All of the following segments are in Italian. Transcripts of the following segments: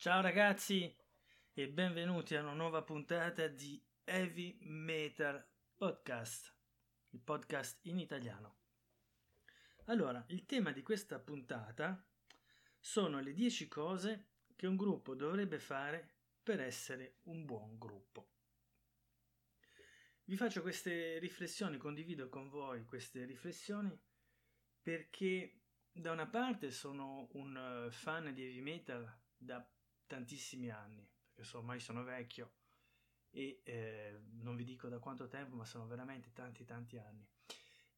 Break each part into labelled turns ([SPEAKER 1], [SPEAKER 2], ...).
[SPEAKER 1] Ciao ragazzi e benvenuti a una nuova puntata di Heavy Metal Podcast, il podcast in italiano. Allora, il tema di questa puntata sono le 10 cose che un gruppo dovrebbe fare per essere un buon gruppo. Vi faccio queste riflessioni, condivido con voi queste riflessioni perché da una parte sono un eh, fan di heavy metal da tantissimi anni, perché so, ormai sono vecchio e eh, non vi dico da quanto tempo, ma sono veramente tanti tanti anni.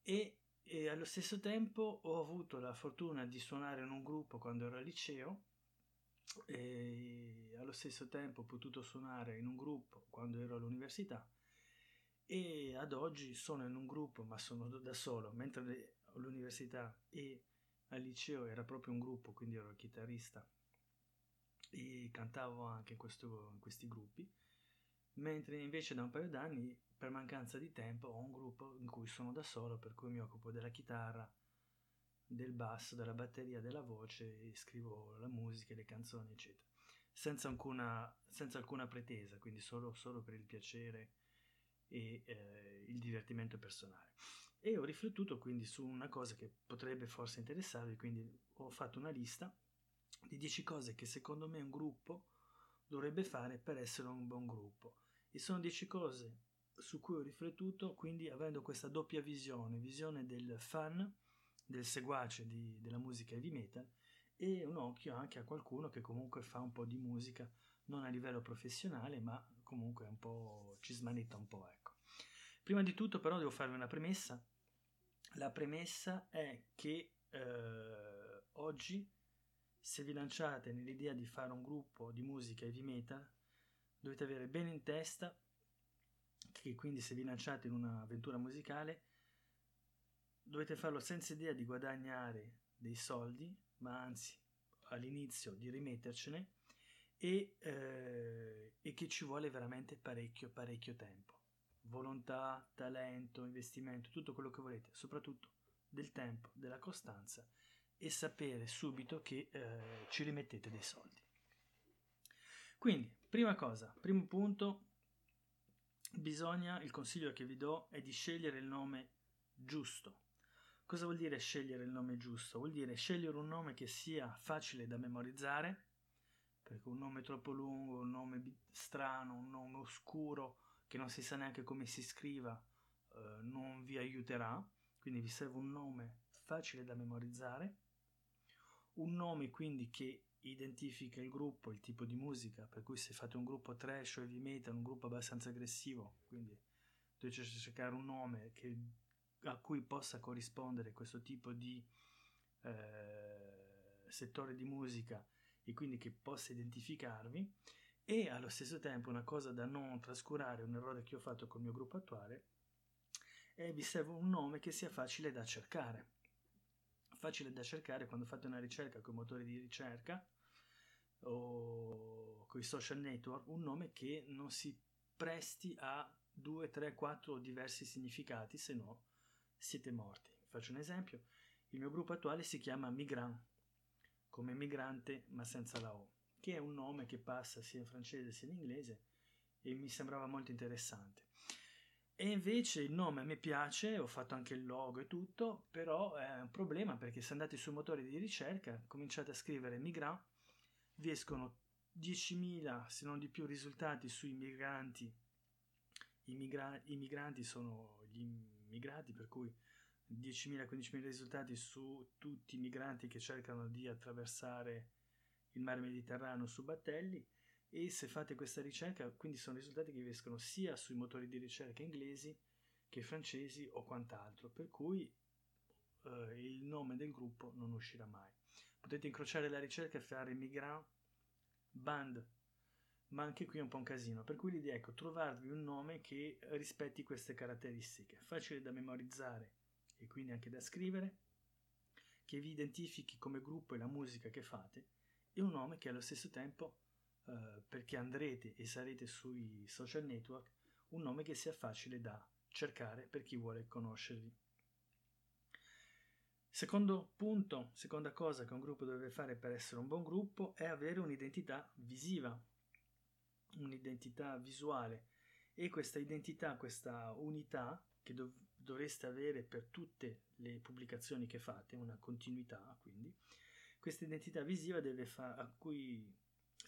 [SPEAKER 1] E, e, allo stesso tempo ho avuto la fortuna di suonare in un gruppo quando ero al liceo e allo stesso tempo ho potuto suonare in un gruppo quando ero all'università e ad oggi sono in un gruppo ma sono da solo, mentre all'università e al liceo era proprio un gruppo, quindi ero chitarrista e cantavo anche in, questo, in questi gruppi, mentre invece da un paio d'anni per mancanza di tempo ho un gruppo in cui sono da solo, per cui mi occupo della chitarra, del basso, della batteria, della voce e scrivo la musica, le canzoni, eccetera. Senza alcuna, senza alcuna pretesa, quindi solo, solo, per il piacere e eh, il divertimento personale. E ho riflettuto quindi su una cosa che potrebbe forse interessarvi, quindi ho fatto una lista di 10 cose che secondo me un gruppo dovrebbe fare per essere un buon gruppo. E sono 10 cose su cui ho riflettuto, quindi avendo questa doppia visione, visione del fan, del seguace di, della musica heavy metal e un occhio anche a qualcuno che comunque fa un po' di musica, non a livello professionale, ma comunque un po' ci smanetta un po', ecco. Prima di tutto però devo farvi una premessa. La premessa è che eh, oggi se vi lanciate nell'idea di fare un gruppo di musica heavy metal, dovete avere bene in testa che quindi se vi lanciate in un'avventura musicale dovete farlo senza idea di guadagnare dei soldi, ma anzi all'inizio di rimettercene e, eh, e che ci vuole veramente parecchio, parecchio tempo. Volontà, talento, investimento, tutto quello che volete, soprattutto del tempo, della costanza e sapere subito che eh, ci rimettete dei soldi. Quindi, prima cosa, primo punto, bisogna, il consiglio che vi do è di scegliere il nome giusto. Cosa vuol dire scegliere il nome giusto? Vuol dire scegliere un nome che sia facile da memorizzare, perché un nome troppo lungo, un nome strano, un nome oscuro, che non si sa neanche come si scriva, eh, non vi aiuterà. Quindi vi serve un nome facile da memorizzare un nome quindi che identifica il gruppo, il tipo di musica, per cui se fate un gruppo trash o heavy metal, un gruppo abbastanza aggressivo, quindi dovete cercare un nome che, a cui possa corrispondere questo tipo di eh, settore di musica e quindi che possa identificarvi. E allo stesso tempo una cosa da non trascurare, un errore che ho fatto col mio gruppo attuale, è vi serve un nome che sia facile da cercare facile da cercare quando fate una ricerca con i motori di ricerca o con i social network, un nome che non si presti a 2, 3, 4 diversi significati, se no siete morti. Faccio un esempio, il mio gruppo attuale si chiama Migrant, come migrante ma senza la O, che è un nome che passa sia in francese sia in inglese e mi sembrava molto interessante. E invece il nome a me piace, ho fatto anche il logo e tutto, però è un problema perché se andate sui motori di ricerca, cominciate a scrivere migrant, vi escono 10.000 se non di più risultati sui migranti. I, migra- I, migranti sono gli immigrati, per cui 10.000-15.000 risultati su tutti i migranti che cercano di attraversare il mare Mediterraneo su battelli e se fate questa ricerca, quindi sono risultati che vi escono sia sui motori di ricerca inglesi che francesi o quant'altro, per cui eh, il nome del gruppo non uscirà mai. Potete incrociare la ricerca e fare Migrant Band, ma anche qui è un po' un casino, per cui l'idea è ecco, trovarvi un nome che rispetti queste caratteristiche, facile da memorizzare e quindi anche da scrivere, che vi identifichi come gruppo e la musica che fate, e un nome che allo stesso tempo eh, perché andrete e sarete sui social network un nome che sia facile da cercare per chi vuole conoscervi. Secondo punto, seconda cosa che un gruppo deve fare per essere un buon gruppo è avere un'identità visiva, un'identità visuale e questa identità, questa unità che dov- dovreste avere per tutte le pubblicazioni che fate, una continuità quindi, questa identità visiva deve fa- a cui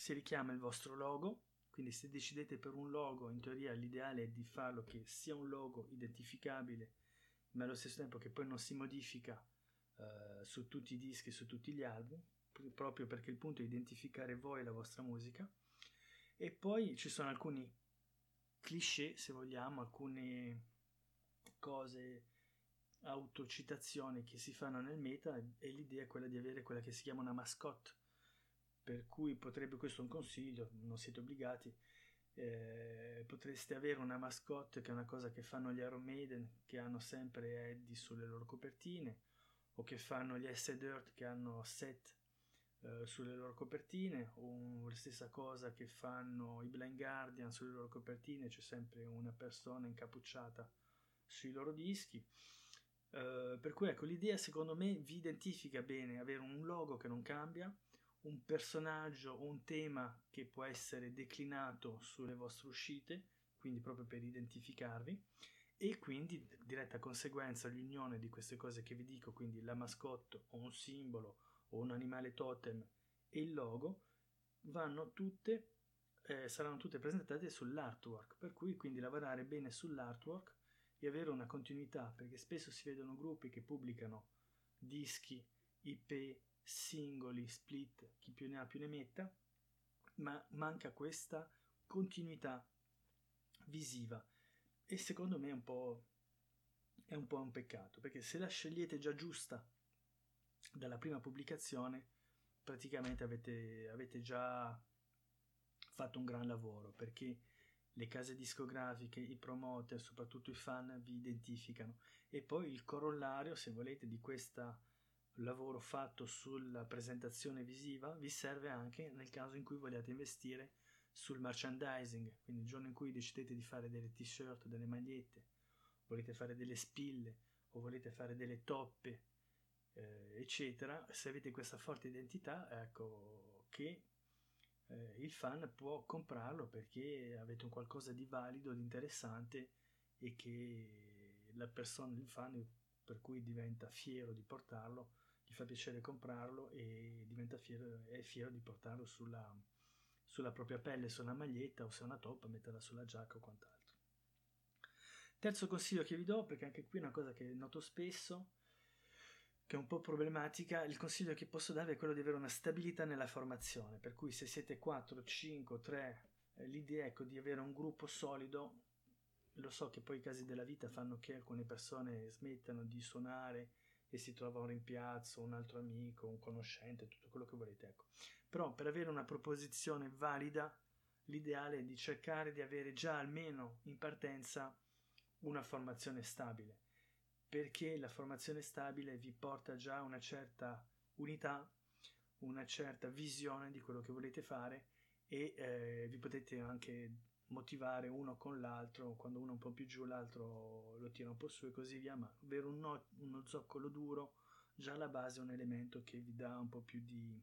[SPEAKER 1] si richiama il vostro logo, quindi se decidete per un logo, in teoria l'ideale è di farlo che sia un logo identificabile, ma allo stesso tempo che poi non si modifica eh, su tutti i dischi, su tutti gli album, proprio perché il punto è identificare voi e la vostra musica. E poi ci sono alcuni cliché, se vogliamo, alcune cose, autocitazioni che si fanno nel meta e l'idea è quella di avere quella che si chiama una mascotte, per cui potrebbe, questo è un consiglio, non siete obbligati, eh, potreste avere una mascotte che è una cosa che fanno gli Iron Maiden, che hanno sempre Eddie sulle loro copertine, o che fanno gli S Dirt che hanno set eh, sulle loro copertine, o la stessa cosa che fanno i Blind Guardian sulle loro copertine, c'è sempre una persona incappucciata sui loro dischi. Uh, per cui ecco, l'idea secondo me vi identifica bene avere un logo che non cambia, un personaggio o un tema che può essere declinato sulle vostre uscite, quindi proprio per identificarvi, e quindi diretta conseguenza l'unione di queste cose che vi dico, quindi la mascotte o un simbolo o un animale totem e il logo vanno tutte eh, saranno tutte presentate sull'artwork. Per cui quindi lavorare bene sull'artwork e avere una continuità perché spesso si vedono gruppi che pubblicano dischi IP singoli split chi più ne ha più ne metta ma manca questa continuità visiva. E secondo me è un po' è un po' un peccato perché se la scegliete già giusta dalla prima pubblicazione praticamente avete, avete già fatto un gran lavoro perché le case discografiche, i promoter, soprattutto i fan vi identificano. E poi il corollario, se volete, di questo lavoro fatto sulla presentazione visiva vi serve anche nel caso in cui vogliate investire sul merchandising, quindi il giorno in cui decidete di fare delle t-shirt, delle magliette, volete fare delle spille o volete fare delle toppe eh, eccetera, se avete questa forte identità, ecco che eh, il fan può comprarlo perché avete un qualcosa di valido, di interessante e che la persona, il fan, per cui diventa fiero di portarlo, gli fa piacere comprarlo e diventa fiero, è fiero di portarlo sulla, sulla propria pelle, su una maglietta o se è una toppa, metterla sulla giacca o quant'altro. Terzo consiglio che vi do, perché anche qui è una cosa che noto spesso, che è un po' problematica, il consiglio che posso dare è quello di avere una stabilità nella formazione, per cui se siete 4, 5, 3, eh, l'idea ecco di avere un gruppo solido, lo so che poi i casi della vita fanno che alcune persone smettano di suonare e si trova un rimpiazzo, un altro amico, un conoscente, tutto quello che volete, ecco. Però per avere una proposizione valida, l'ideale è di cercare di avere già almeno in partenza una formazione stabile perché la formazione stabile vi porta già a una certa unità, una certa visione di quello che volete fare e eh, vi potete anche motivare uno con l'altro, quando uno è un po' più giù l'altro lo tira un po' su e così via, ma avere un no, uno zoccolo duro già alla base è un elemento che vi dà un po' più di,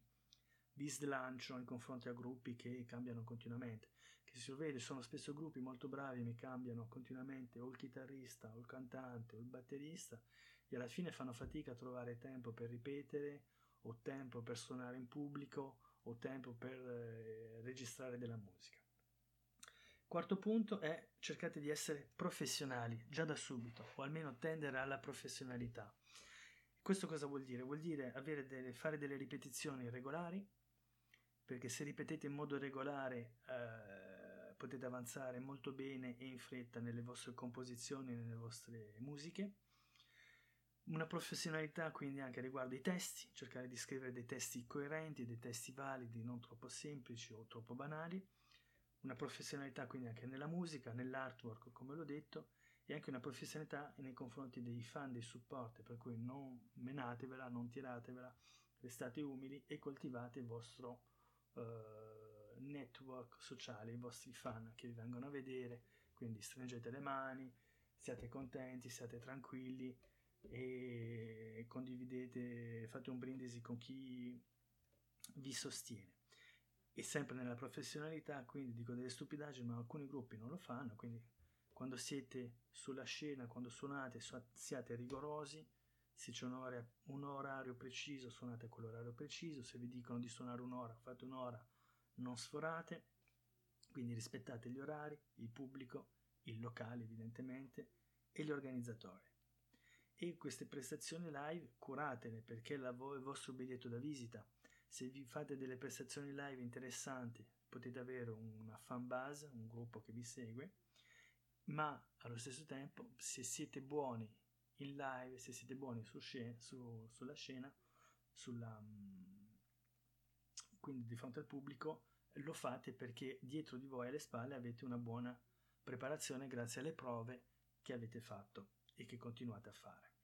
[SPEAKER 1] di slancio in confronto a gruppi che cambiano continuamente che si vede sono spesso gruppi molto bravi, mi cambiano continuamente o il chitarrista o il cantante o il batterista e alla fine fanno fatica a trovare tempo per ripetere o tempo per suonare in pubblico o tempo per eh, registrare della musica. Quarto punto è cercate di essere professionali già da subito o almeno tendere alla professionalità. Questo cosa vuol dire? Vuol dire delle, fare delle ripetizioni regolari, perché se ripetete in modo regolare eh, potete avanzare molto bene e in fretta nelle vostre composizioni, nelle vostre musiche. Una professionalità quindi anche riguardo i testi, cercare di scrivere dei testi coerenti, dei testi validi, non troppo semplici o troppo banali. Una professionalità quindi anche nella musica, nell'artwork, come l'ho detto, e anche una professionalità nei confronti dei fan, dei support, per cui non menatevela, non tiratevela, restate umili e coltivate il vostro... Uh, network sociale, i vostri fan che vi vengono a vedere, quindi stringete le mani, siate contenti, siate tranquilli, e condividete, fate un brindisi con chi vi sostiene. E sempre nella professionalità, quindi dico delle stupidaggini, ma alcuni gruppi non lo fanno, quindi quando siete sulla scena, quando suonate, siate rigorosi, se c'è un, ora, un orario preciso, suonate a quell'orario preciso, se vi dicono di suonare un'ora, fate un'ora, non sforate, quindi rispettate gli orari, il pubblico, il locale evidentemente e gli organizzatori. E queste prestazioni live curatele perché è il vostro biglietto da visita. Se vi fate delle prestazioni live interessanti potete avere una fan base, un gruppo che vi segue, ma allo stesso tempo se siete buoni in live, se siete buoni su scena, su, sulla scena, sulla, mm, quindi di fronte al pubblico, lo fate perché dietro di voi alle spalle avete una buona preparazione grazie alle prove che avete fatto e che continuate a fare.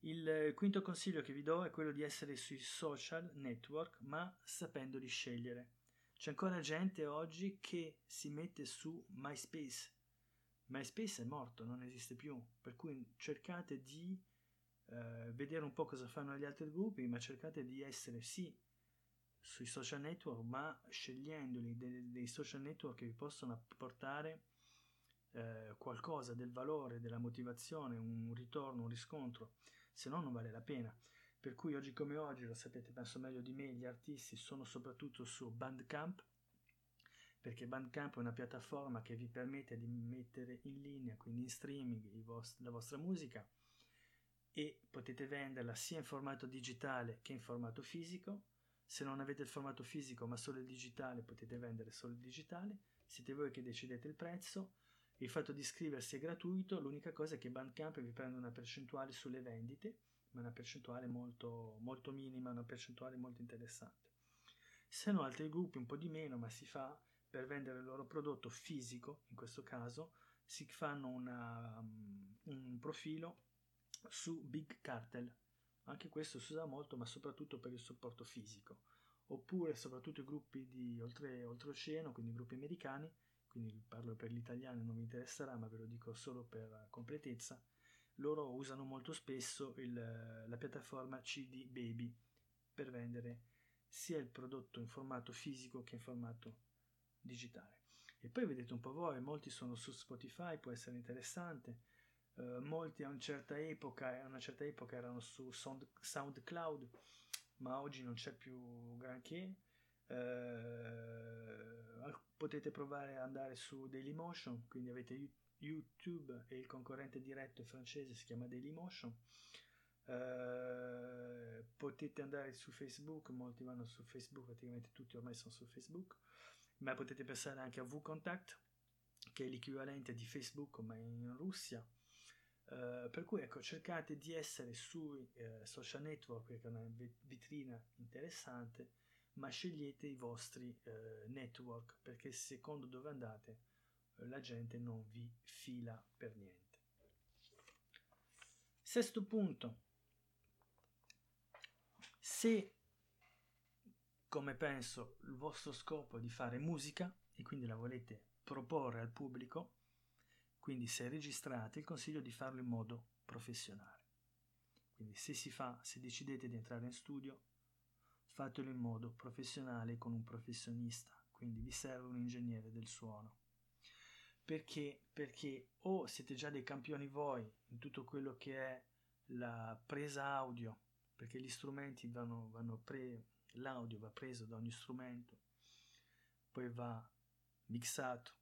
[SPEAKER 1] Il quinto consiglio che vi do è quello di essere sui social network, ma sapendo di scegliere. C'è ancora gente oggi che si mette su MySpace MySpace è morto, non esiste più, per cui cercate di eh, vedere un po' cosa fanno gli altri gruppi, ma cercate di essere sì sui social network, ma scegliendoli dei, dei social network che vi possono apportare eh, qualcosa del valore, della motivazione, un ritorno, un riscontro, se no non vale la pena. Per cui oggi come oggi, lo sapete penso meglio di me, gli artisti sono soprattutto su Bandcamp, perché Bandcamp è una piattaforma che vi permette di mettere in linea, quindi in streaming, vost- la vostra musica e potete venderla sia in formato digitale che in formato fisico. Se non avete il formato fisico ma solo il digitale, potete vendere solo il digitale. Siete voi che decidete il prezzo. Il fatto di iscriversi è gratuito, l'unica cosa è che Bandcamp vi prende una percentuale sulle vendite, ma una percentuale molto, molto minima, una percentuale molto interessante. Se no altri gruppi un po' di meno, ma si fa per vendere il loro prodotto fisico, in questo caso, si fanno una, um, un profilo su Big Cartel. Anche questo si usa molto, ma soprattutto per il supporto fisico. Oppure soprattutto i gruppi di oltre, oltreoceano, quindi i gruppi americani, quindi parlo per gli italiani, non mi interesserà, ma ve lo dico solo per completezza. Loro usano molto spesso il, la piattaforma CD Baby per vendere sia il prodotto in formato fisico che in formato digitale. E poi vedete un po' voi, molti sono su Spotify, può essere interessante, uh, molti a una certa epoca, a una certa epoca erano su Sound, SoundCloud, ma oggi non c'è più granché. Uh, potete provare ad andare su Dailymotion, quindi avete YouTube e il concorrente diretto francese si chiama Dailymotion. Uh, potete andare su Facebook, molti vanno su Facebook, praticamente tutti ormai sono su Facebook ma potete pensare anche a VKontakte, che è l'equivalente di Facebook ma in Russia. Uh, per cui ecco, cercate di essere sui uh, social network, che è una vetrina interessante, ma scegliete i vostri uh, network perché secondo dove andate la gente non vi fila per niente. Sesto punto. Se come penso il vostro scopo è di fare musica e quindi la volete proporre al pubblico, quindi se registrate il consiglio di farlo in modo professionale. Quindi se si fa, se decidete di entrare in studio, fatelo in modo professionale con un professionista, quindi vi serve un ingegnere del suono. Perché? Perché o siete già dei campioni voi in tutto quello che è la presa audio, perché gli strumenti vanno, vanno pre, l'audio va preso da ogni strumento, poi va mixato,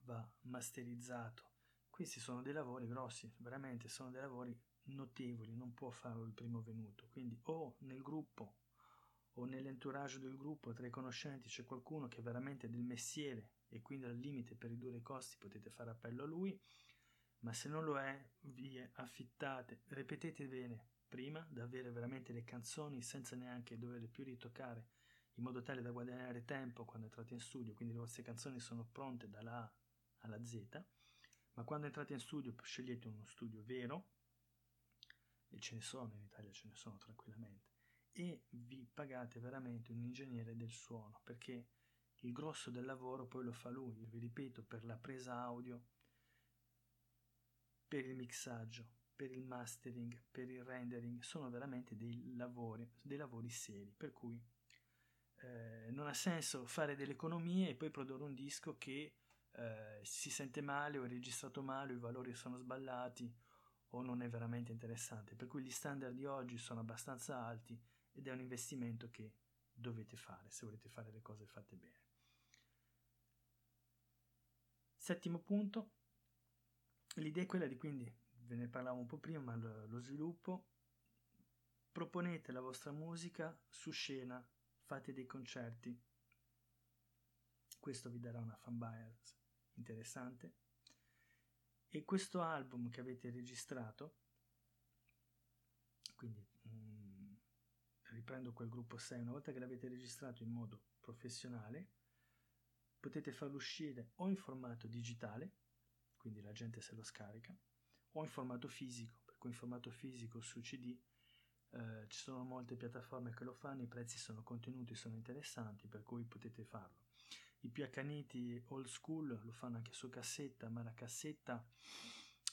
[SPEAKER 1] va masterizzato. Questi sono dei lavori grossi, veramente sono dei lavori notevoli, non può farlo il primo venuto. Quindi o nel gruppo o nell'entourage del gruppo tra i conoscenti c'è qualcuno che è veramente del mestiere e quindi al limite per ridurre i costi potete fare appello a lui, ma se non lo è vi affittate, ripetete bene, prima, da avere veramente le canzoni senza neanche doverle più ritoccare, in modo tale da guadagnare tempo quando entrate in studio, quindi le vostre canzoni sono pronte dalla A alla Z, ma quando entrate in studio scegliete uno studio vero, e ce ne sono in Italia, ce ne sono tranquillamente, e vi pagate veramente un ingegnere del suono, perché il grosso del lavoro poi lo fa lui, vi ripeto, per la presa audio, per il mixaggio, per il mastering, per il rendering, sono veramente dei lavori, dei lavori seri, per cui eh, non ha senso fare delle economie e poi produrre un disco che eh, si sente male o è registrato male o i valori sono sballati o non è veramente interessante. Per cui gli standard di oggi sono abbastanza alti ed è un investimento che dovete fare se volete fare le cose fatte bene. Settimo punto, l'idea è quella di quindi, ve ne parlavo un po' prima, ma lo, lo sviluppo, proponete la vostra musica su scena, fate dei concerti, questo vi darà una fanbase interessante. E questo album che avete registrato, quindi riprendo quel gruppo 6, una volta che l'avete registrato in modo professionale, potete farlo uscire o in formato digitale, quindi la gente se lo scarica, o in formato fisico, per cui in formato fisico su CD eh, ci sono molte piattaforme che lo fanno, i prezzi sono contenuti, sono interessanti, per cui potete farlo. I più accaniti old school lo fanno anche su cassetta, ma la cassetta,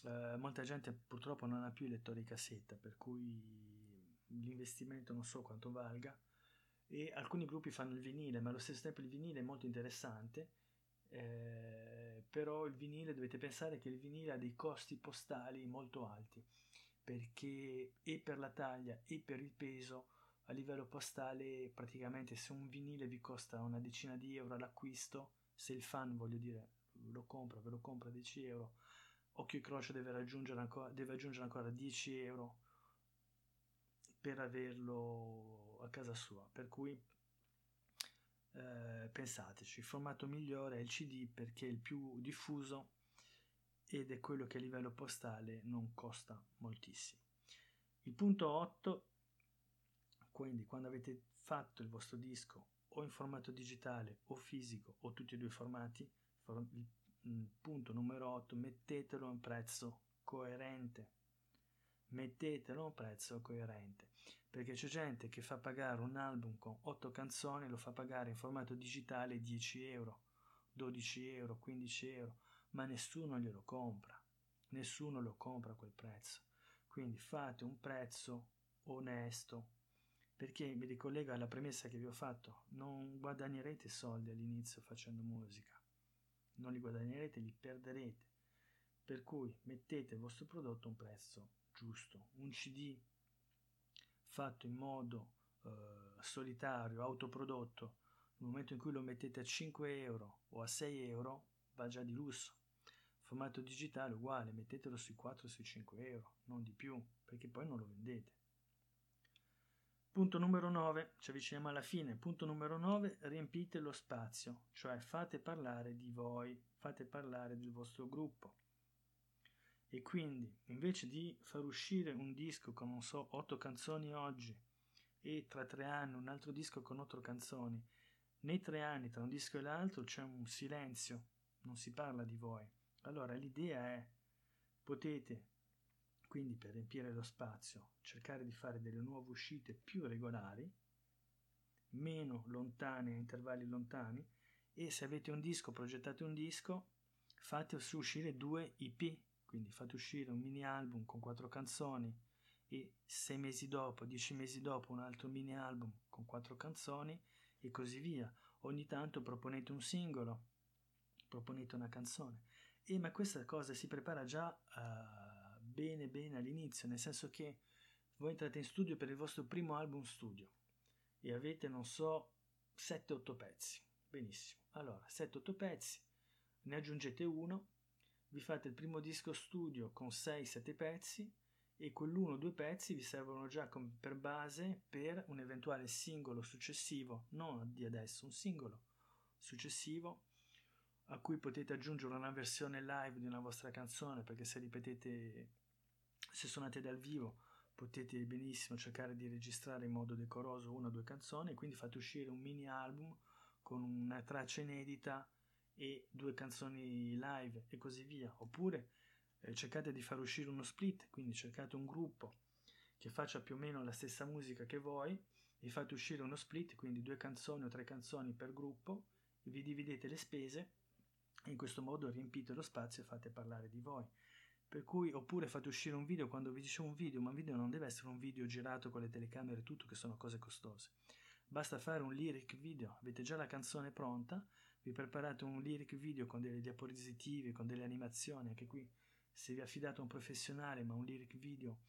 [SPEAKER 1] eh, molta gente purtroppo non ha più i lettori cassetta, per cui l'investimento non so quanto valga. E alcuni gruppi fanno il vinile, ma allo stesso tempo il vinile è molto interessante. Eh, però il vinile dovete pensare che il vinile ha dei costi postali molto alti perché e per la taglia e per il peso a livello postale praticamente se un vinile vi costa una decina di euro all'acquisto, se il fan voglio dire lo compra, ve lo compra a 10 euro, occhio e croce deve, deve aggiungere ancora 10 euro per averlo a casa sua, per cui eh, pensateci, il formato migliore è il CD perché è il più diffuso ed è quello che a livello postale non costa moltissimo. Il punto 8 quindi quando avete fatto il vostro disco o in formato digitale o fisico o tutti e due i formati, il mm, punto numero 8, mettetelo a un prezzo coerente. Mettetelo a un prezzo coerente. Perché c'è gente che fa pagare un album con 8 canzoni, lo fa pagare in formato digitale 10 euro, 12 euro, 15 euro, ma nessuno glielo compra. Nessuno lo compra a quel prezzo. Quindi fate un prezzo onesto, perché mi ricollego alla premessa che vi ho fatto, non guadagnerete soldi all'inizio facendo musica, non li guadagnerete, li perderete, per cui mettete il vostro prodotto a un prezzo giusto, un CD fatto in modo eh, solitario, autoprodotto, nel momento in cui lo mettete a 5 euro o a 6 euro va già di lusso. Formato digitale uguale, mettetelo sui 4 o sui 5 euro, non di più, perché poi non lo vendete. Punto numero 9, ci avviciniamo alla fine. Punto numero 9, riempite lo spazio, cioè fate parlare di voi, fate parlare del vostro gruppo. E quindi, invece di far uscire un disco con, non so, 8 canzoni oggi e tra tre anni un altro disco con 8 canzoni, nei tre anni tra un disco e l'altro c'è un silenzio, non si parla di voi. Allora l'idea è, potete quindi per riempire lo spazio cercare di fare delle nuove uscite più regolari, meno lontane a intervalli lontani e se avete un disco, progettate un disco, fate uscire due IP, quindi fate uscire un mini album con quattro canzoni e sei mesi dopo, dieci mesi dopo un altro mini album con quattro canzoni e così via. Ogni tanto proponete un singolo, proponete una canzone. E ma questa cosa si prepara già uh, bene bene all'inizio, nel senso che voi entrate in studio per il vostro primo album studio e avete, non so, 7-8 pezzi. Benissimo. Allora, 7-8 pezzi, ne aggiungete uno, vi fate il primo disco studio con 6-7 pezzi e quell'uno o due pezzi vi servono già per base per un eventuale singolo successivo, non di adesso, un singolo successivo a cui potete aggiungere una versione live di una vostra canzone perché se ripetete se suonate dal vivo potete benissimo cercare di registrare in modo decoroso una o due canzoni, quindi fate uscire un mini album con una traccia inedita e due canzoni live e così via. Oppure eh, cercate di far uscire uno split, quindi cercate un gruppo che faccia più o meno la stessa musica che voi e fate uscire uno split, quindi due canzoni o tre canzoni per gruppo, vi dividete le spese e in questo modo riempite lo spazio e fate parlare di voi Per cui, oppure fate uscire un video quando vi dicevo un video, ma un video non deve essere un video girato con le telecamere e tutto, che sono cose costose. Basta fare un lyric video, avete già la canzone pronta, vi preparate un lyric video con delle diapositive, con delle animazioni, anche qui se vi affidate a un professionale, ma un lyric video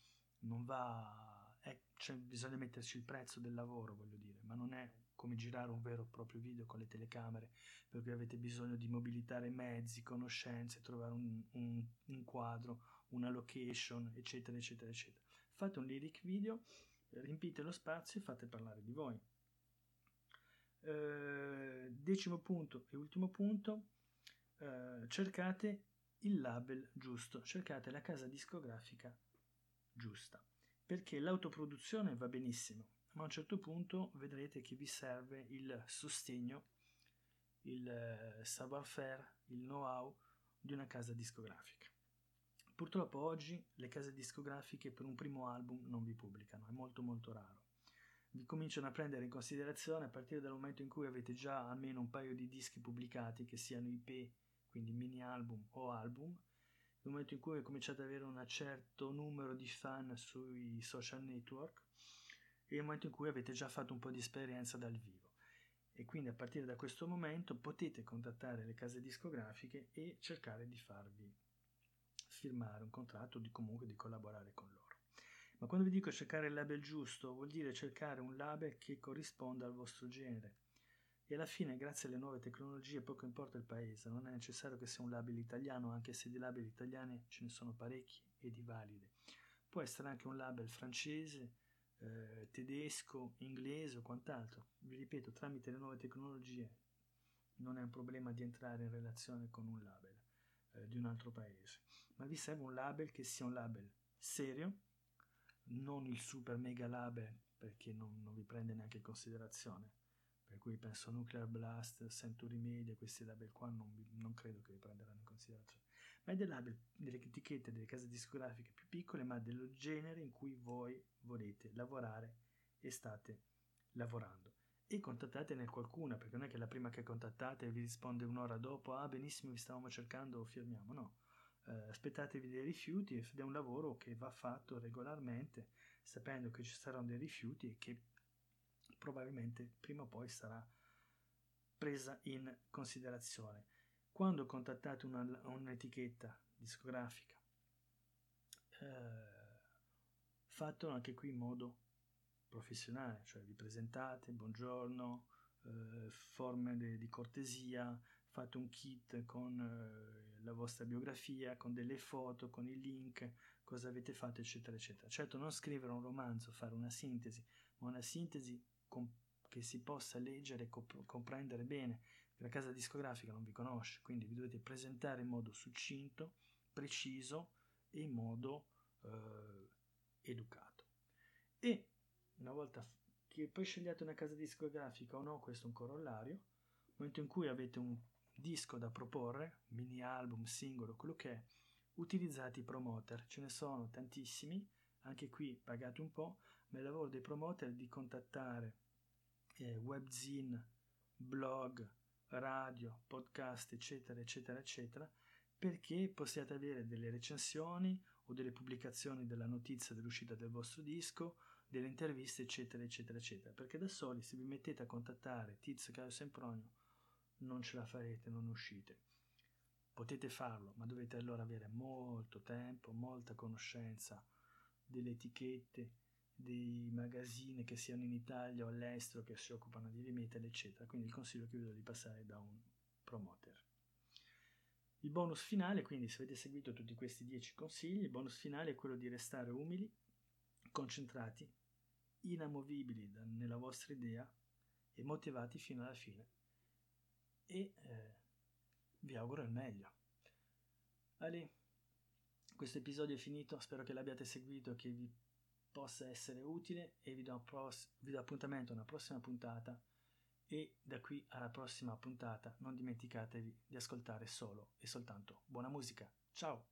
[SPEAKER 1] non va, eh, cioè bisogna metterci il prezzo del lavoro, voglio dire, ma non è come girare un vero e proprio video con le telecamere, per cui avete bisogno di mobilitare mezzi, conoscenze, trovare un, un, un quadro, una location, eccetera, eccetera, eccetera. Fate un lyric video, riempite lo spazio e fate parlare di voi. Eh, decimo punto e ultimo punto, eh, cercate il label giusto, cercate la casa discografica giusta, perché l'autoproduzione va benissimo, ma a un certo punto vedrete che vi serve il sostegno, il eh, savoir-faire, il know-how di una casa discografica. Purtroppo oggi le case discografiche per un primo album non vi pubblicano, è molto molto raro. Vi cominciano a prendere in considerazione a partire dal momento in cui avete già almeno un paio di dischi pubblicati, che siano IP, quindi mini album o album, nel momento in cui cominciate ad avere un certo numero di fan sui social network, e nel momento in cui avete già fatto un po' di esperienza dal vivo. E quindi a partire da questo momento potete contattare le case discografiche e cercare di farvi firmare un contratto o comunque di collaborare con loro. Ma quando vi dico cercare il label giusto, vuol dire cercare un label che corrisponda al vostro genere. E alla fine, grazie alle nuove tecnologie, poco importa il paese, non è necessario che sia un label italiano, anche se di label italiani ce ne sono parecchi e di valide. Può essere anche un label francese, eh, tedesco, inglese o quant'altro. Vi ripeto, tramite le nuove tecnologie non è un problema di entrare in relazione con un label eh, di un altro paese, ma vi serve un label che sia un label serio, non il super mega label perché non, non vi prende neanche in considerazione. Per cui penso Nuclear Blast, Century Media, questi label qua non, vi, non credo che vi prenderanno in considerazione ma è dei label, delle etichette, delle case discografiche più piccole, ma dello genere in cui voi volete lavorare e state lavorando. E contattatene qualcuna, perché non è che la prima che contattate vi risponde un'ora dopo, ah benissimo, vi stavamo cercando, firmiamo, no. Eh, aspettatevi dei rifiuti ed è un lavoro che va fatto regolarmente, sapendo che ci saranno dei rifiuti e che probabilmente prima o poi sarà presa in considerazione. Quando contattate una, un'etichetta discografica, eh, fatelo anche qui in modo professionale, cioè vi presentate, buongiorno, eh, forme di, di, cortesia, fate un kit con eh, la vostra biografia, con delle foto, con i link, cosa avete fatto, eccetera, eccetera. Certo, non scrivere un romanzo, fare una sintesi, ma una sintesi com- che si possa leggere e comp- comprendere bene, la casa discografica non vi conosce, quindi vi dovete presentare in modo succinto, preciso e in modo eh, educato. E una volta che poi scegliate una casa discografica o no, questo è un corollario, nel momento in cui avete un disco da proporre, mini album, singolo, quello che è, utilizzate i promoter, ce ne sono tantissimi, anche qui pagate un po', ma il lavoro dei promoter è di contattare eh, webzine, blog, radio, podcast, eccetera, eccetera, eccetera, perché possiate avere delle recensioni o delle pubblicazioni della notizia dell'uscita del vostro disco, delle interviste, eccetera, eccetera, eccetera. Perché da soli, se vi mettete a contattare Tizio Caio Sempronio, non ce la farete, non uscite. Potete farlo, ma dovete allora avere molto tempo, molta conoscenza delle etichette, dei magazzini che siano in Italia o all'estero che si occupano di rimetal, eccetera. Quindi il consiglio che vi do di passare da un promoter. Il bonus finale, quindi se avete seguito tutti questi 10 consigli, il bonus finale è quello di restare umili, concentrati, inamovibili nella vostra idea e motivati fino alla fine. E eh, vi auguro il meglio. Ali, questo episodio è finito, spero che l'abbiate seguito che vi possa essere utile e vi do, pros- vi do appuntamento a una prossima puntata e da qui alla prossima puntata non dimenticatevi di ascoltare solo e soltanto buona musica. Ciao!